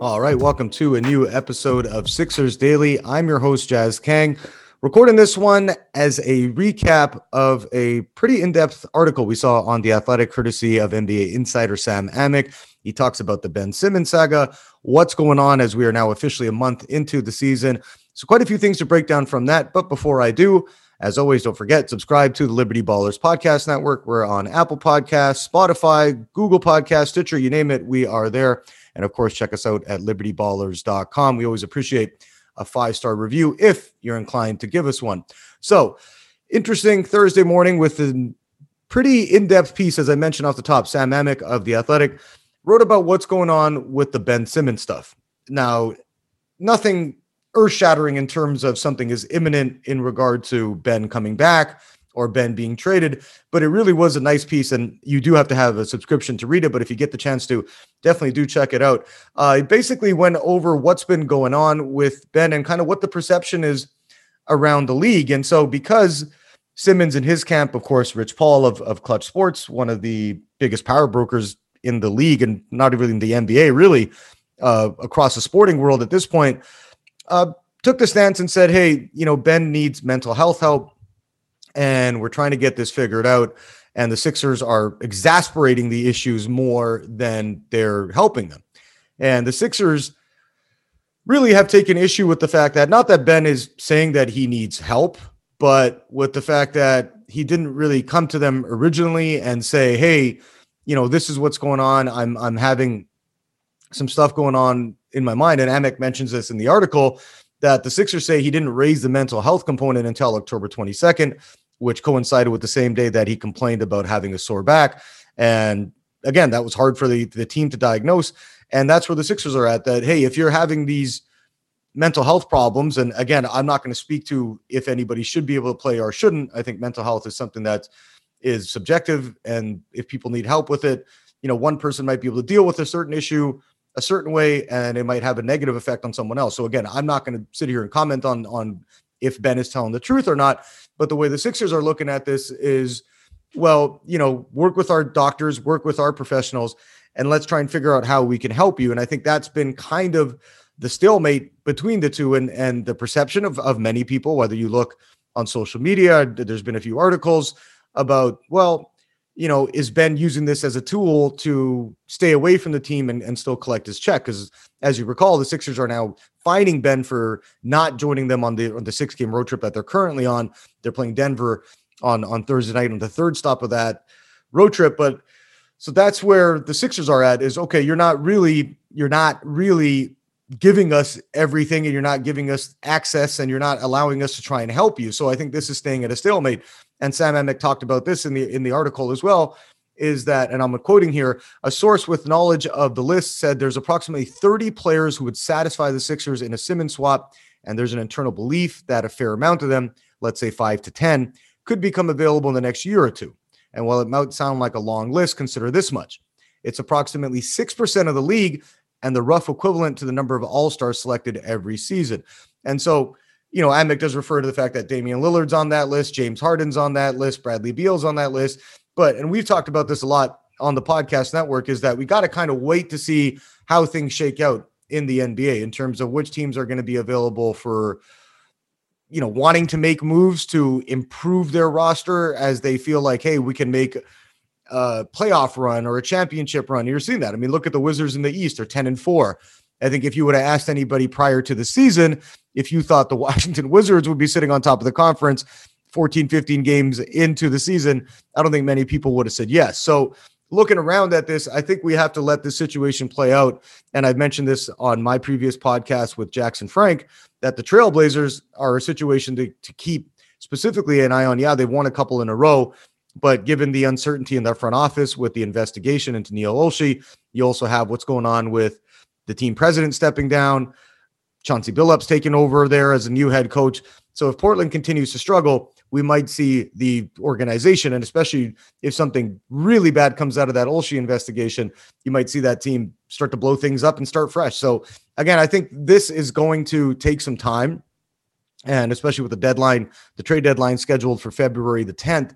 All right, welcome to a new episode of Sixers Daily. I'm your host, Jazz Kang, recording this one as a recap of a pretty in depth article we saw on The Athletic, courtesy of NBA insider Sam Amick. He talks about the Ben Simmons saga, what's going on as we are now officially a month into the season. So, quite a few things to break down from that. But before I do, as always, don't forget, subscribe to the Liberty Ballers Podcast Network. We're on Apple Podcasts, Spotify, Google Podcasts, Stitcher, you name it, we are there. And of course, check us out at libertyballers.com. We always appreciate a five star review if you're inclined to give us one. So, interesting Thursday morning with a pretty in depth piece, as I mentioned off the top. Sam Amick of The Athletic wrote about what's going on with the Ben Simmons stuff. Now, nothing earth shattering in terms of something is imminent in regard to Ben coming back or Ben being traded. But it really was a nice piece, and you do have to have a subscription to read it. But if you get the chance to, definitely do check it out. Uh, it basically went over what's been going on with Ben and kind of what the perception is around the league. And so, because Simmons and his camp, of course, Rich Paul of, of Clutch Sports, one of the biggest power brokers in the league and not even in the NBA, really, uh, across the sporting world at this point, uh, took the stance and said, Hey, you know, Ben needs mental health help and we're trying to get this figured out. And the Sixers are exasperating the issues more than they're helping them. And the Sixers really have taken issue with the fact that not that Ben is saying that he needs help, but with the fact that he didn't really come to them originally and say, "Hey, you know, this is what's going on. I'm I'm having some stuff going on in my mind." And Amick mentions this in the article that the Sixers say he didn't raise the mental health component until October 22nd which coincided with the same day that he complained about having a sore back. And again, that was hard for the, the team to diagnose. And that's where the Sixers are at that, hey, if you're having these mental health problems, and again, I'm not going to speak to if anybody should be able to play or shouldn't. I think mental health is something that is subjective. And if people need help with it, you know, one person might be able to deal with a certain issue a certain way and it might have a negative effect on someone else. So again, I'm not going to sit here and comment on on if Ben is telling the truth or not. But the way the Sixers are looking at this is, well, you know, work with our doctors, work with our professionals, and let's try and figure out how we can help you. And I think that's been kind of the stalemate between the two and, and the perception of, of many people, whether you look on social media, there's been a few articles about, well, you know, is Ben using this as a tool to stay away from the team and, and still collect his check? Because as you recall, the Sixers are now fining Ben for not joining them on the on the six game road trip that they're currently on. They're playing Denver on on Thursday night on the third stop of that road trip. But so that's where the Sixers are at is okay, you're not really, you're not really giving us everything and you're not giving us access and you're not allowing us to try and help you. So I think this is staying at a stalemate. And Sam Amick talked about this in the in the article as well. Is that, and I'm quoting here, a source with knowledge of the list said there's approximately 30 players who would satisfy the Sixers in a Simmons swap, and there's an internal belief that a fair amount of them, let's say five to 10, could become available in the next year or two. And while it might sound like a long list, consider this much. It's approximately 6% of the league and the rough equivalent to the number of all stars selected every season. And so, you know, Amick does refer to the fact that Damian Lillard's on that list, James Harden's on that list, Bradley Beal's on that list. But, and we've talked about this a lot on the podcast network, is that we got to kind of wait to see how things shake out in the NBA in terms of which teams are going to be available for, you know, wanting to make moves to improve their roster as they feel like, hey, we can make a playoff run or a championship run. You're seeing that. I mean, look at the Wizards in the East; they're 10 and 4. I think if you would have asked anybody prior to the season if you thought the Washington Wizards would be sitting on top of the conference 14, 15 games into the season, I don't think many people would have said yes. So, looking around at this, I think we have to let this situation play out. And I've mentioned this on my previous podcast with Jackson Frank that the Trailblazers are a situation to, to keep specifically an eye on. Yeah, they've won a couple in a row, but given the uncertainty in their front office with the investigation into Neil Olshey, you also have what's going on with the team president stepping down, Chauncey Billups taking over there as a new head coach. So if Portland continues to struggle, we might see the organization, and especially if something really bad comes out of that Olshey investigation, you might see that team start to blow things up and start fresh. So again, I think this is going to take some time. And especially with the deadline, the trade deadline scheduled for February the 10th,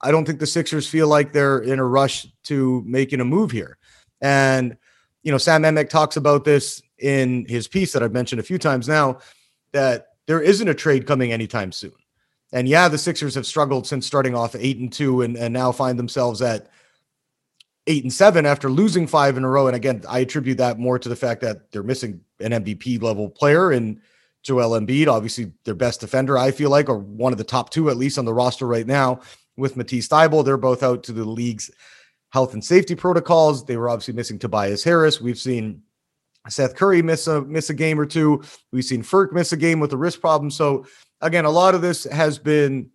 I don't think the Sixers feel like they're in a rush to making a move here. And you know, Sam Amick talks about this in his piece that I've mentioned a few times now that there isn't a trade coming anytime soon. And yeah, the Sixers have struggled since starting off eight and two and, and now find themselves at eight and seven after losing five in a row. And again, I attribute that more to the fact that they're missing an MVP level player in Joel Embiid, obviously their best defender, I feel like, or one of the top two at least on the roster right now with Matisse Thybulle. They're both out to the league's health and safety protocols. They were obviously missing Tobias Harris. We've seen Seth Curry miss a miss a game or two. We've seen Furk miss a game with a wrist problem. So again, a lot of this has been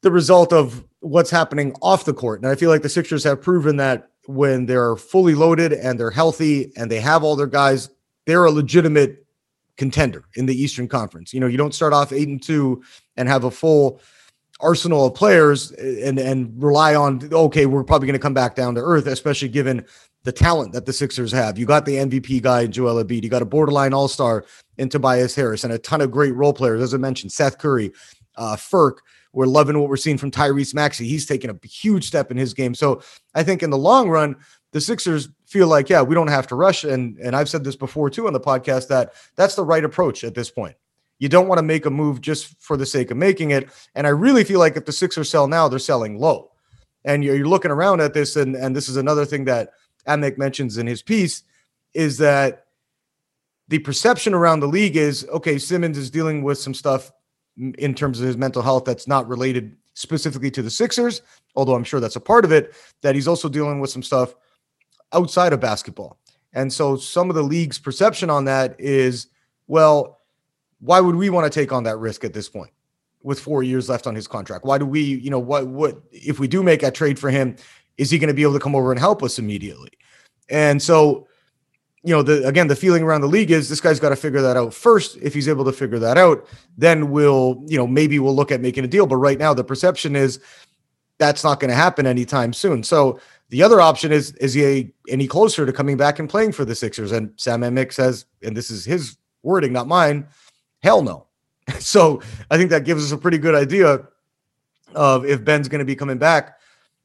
the result of what's happening off the court. And I feel like the Sixers have proven that when they're fully loaded and they're healthy and they have all their guys, they're a legitimate contender in the Eastern Conference. You know, you don't start off 8 and 2 and have a full arsenal of players and and rely on okay, we're probably going to come back down to earth, especially given the talent that the Sixers have. You got the MVP guy, Joel Embiid. You got a borderline All Star in Tobias Harris, and a ton of great role players. As I mentioned, Seth Curry, uh, Furk. We're loving what we're seeing from Tyrese Maxey. He's taken a huge step in his game. So I think in the long run, the Sixers feel like, yeah, we don't have to rush. And and I've said this before too on the podcast that that's the right approach at this point. You don't want to make a move just for the sake of making it. And I really feel like if the Sixers sell now, they're selling low. And you're, you're looking around at this, and and this is another thing that Amick mentions in his piece is that the perception around the league is okay, Simmons is dealing with some stuff in terms of his mental health that's not related specifically to the Sixers, although I'm sure that's a part of it, that he's also dealing with some stuff outside of basketball. And so some of the league's perception on that is, well, why would we want to take on that risk at this point with four years left on his contract? Why do we, you know, what, what, if we do make a trade for him, is he going to be able to come over and help us immediately? And so, you know, the again, the feeling around the league is this guy's got to figure that out first. If he's able to figure that out, then we'll, you know, maybe we'll look at making a deal. But right now, the perception is that's not going to happen anytime soon. So the other option is is he any closer to coming back and playing for the Sixers? And Sam Amick says, and this is his wording, not mine. Hell no. so I think that gives us a pretty good idea of if Ben's going to be coming back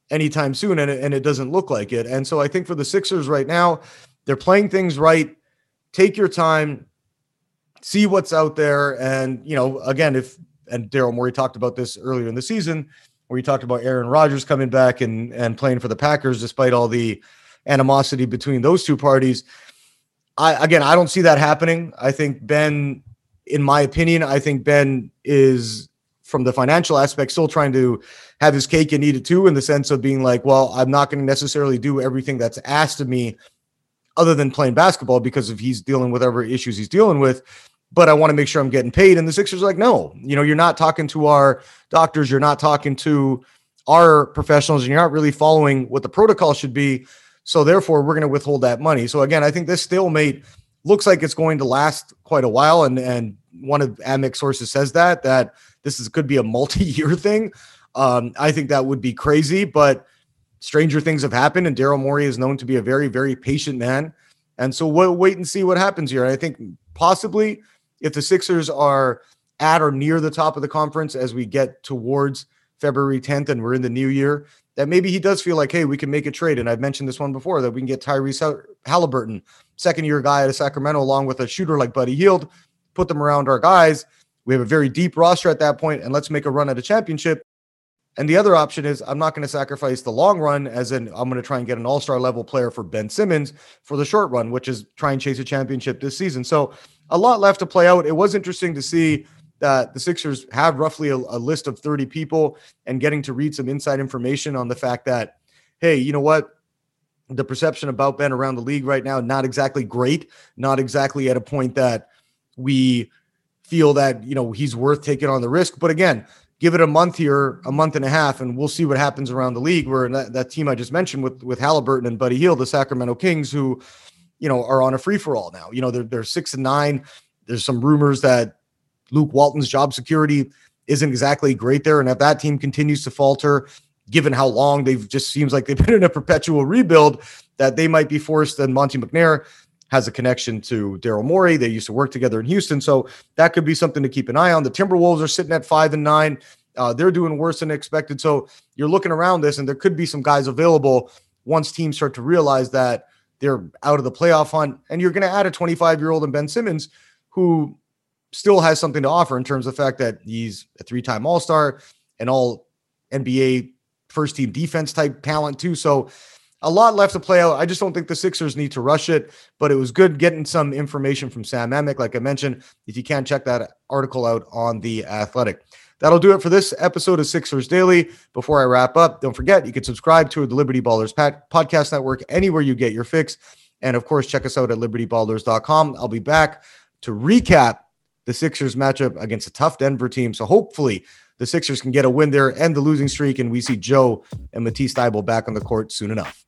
anytime soon, and it, and it doesn't look like it. And so I think for the Sixers right now, they're playing things right. Take your time, see what's out there, and you know, again, if and Daryl Morey talked about this earlier in the season, where he talked about Aaron Rodgers coming back and and playing for the Packers despite all the animosity between those two parties. I again, I don't see that happening. I think Ben, in my opinion, I think Ben is from the financial aspect still trying to have his cake and eat it too, in the sense of being like, well, I'm not going to necessarily do everything that's asked of me other than playing basketball because if he's dealing with whatever issues he's dealing with. But I want to make sure I'm getting paid. And the Sixers are like, no, you know, you're not talking to our doctors, you're not talking to our professionals, and you're not really following what the protocol should be. So therefore, we're going to withhold that money. So again, I think this stalemate looks like it's going to last quite a while. And and one of Amick sources says that that this is could be a multi-year thing. Um, I think that would be crazy, but stranger things have happened, and Daryl Morey is known to be a very, very patient man. And so we'll wait and see what happens here. And I think possibly if the Sixers are at or near the top of the conference as we get towards February 10th and we're in the new year, that maybe he does feel like, hey, we can make a trade. And I've mentioned this one before that we can get Tyrese Halliburton, second year guy out of Sacramento, along with a shooter like Buddy Hield, put them around our guys. We have a very deep roster at that point, and let's make a run at a championship. And the other option is I'm not going to sacrifice the long run, as in I'm going to try and get an all star level player for Ben Simmons for the short run, which is try and chase a championship this season. So a lot left to play out. It was interesting to see that the Sixers have roughly a, a list of 30 people and getting to read some inside information on the fact that, hey, you know what? The perception about Ben around the league right now, not exactly great, not exactly at a point that we feel that, you know, he's worth taking on the risk. But again, give it a month here, a month and a half, and we'll see what happens around the league. Where that, that team I just mentioned with with Halliburton and Buddy Hield, the Sacramento Kings, who you know are on a free for all now. You know they're they're six and nine. There's some rumors that Luke Walton's job security isn't exactly great there, and if that team continues to falter, given how long they've just seems like they've been in a perpetual rebuild, that they might be forced. And Monte McNair has a connection to Daryl Morey. They used to work together in Houston, so that could be something to keep an eye on. The Timberwolves are sitting at five and nine. Uh, they're doing worse than expected. So you're looking around this, and there could be some guys available once teams start to realize that they're out of the playoff hunt, and you're going to add a 25 year old and Ben Simmons who still has something to offer in terms of the fact that he's a three time All Star and all NBA first team defense type talent too. So a lot left to play out. I just don't think the Sixers need to rush it, but it was good getting some information from Sam Amick. Like I mentioned, if you can check that article out on the Athletic. That'll do it for this episode of Sixers Daily. Before I wrap up, don't forget you can subscribe to the Liberty Ballers podcast network anywhere you get your fix. And of course, check us out at libertyballers.com. I'll be back to recap the Sixers matchup against a tough Denver team. So hopefully the Sixers can get a win there, end the losing streak, and we see Joe and Matisse Thybulle back on the court soon enough.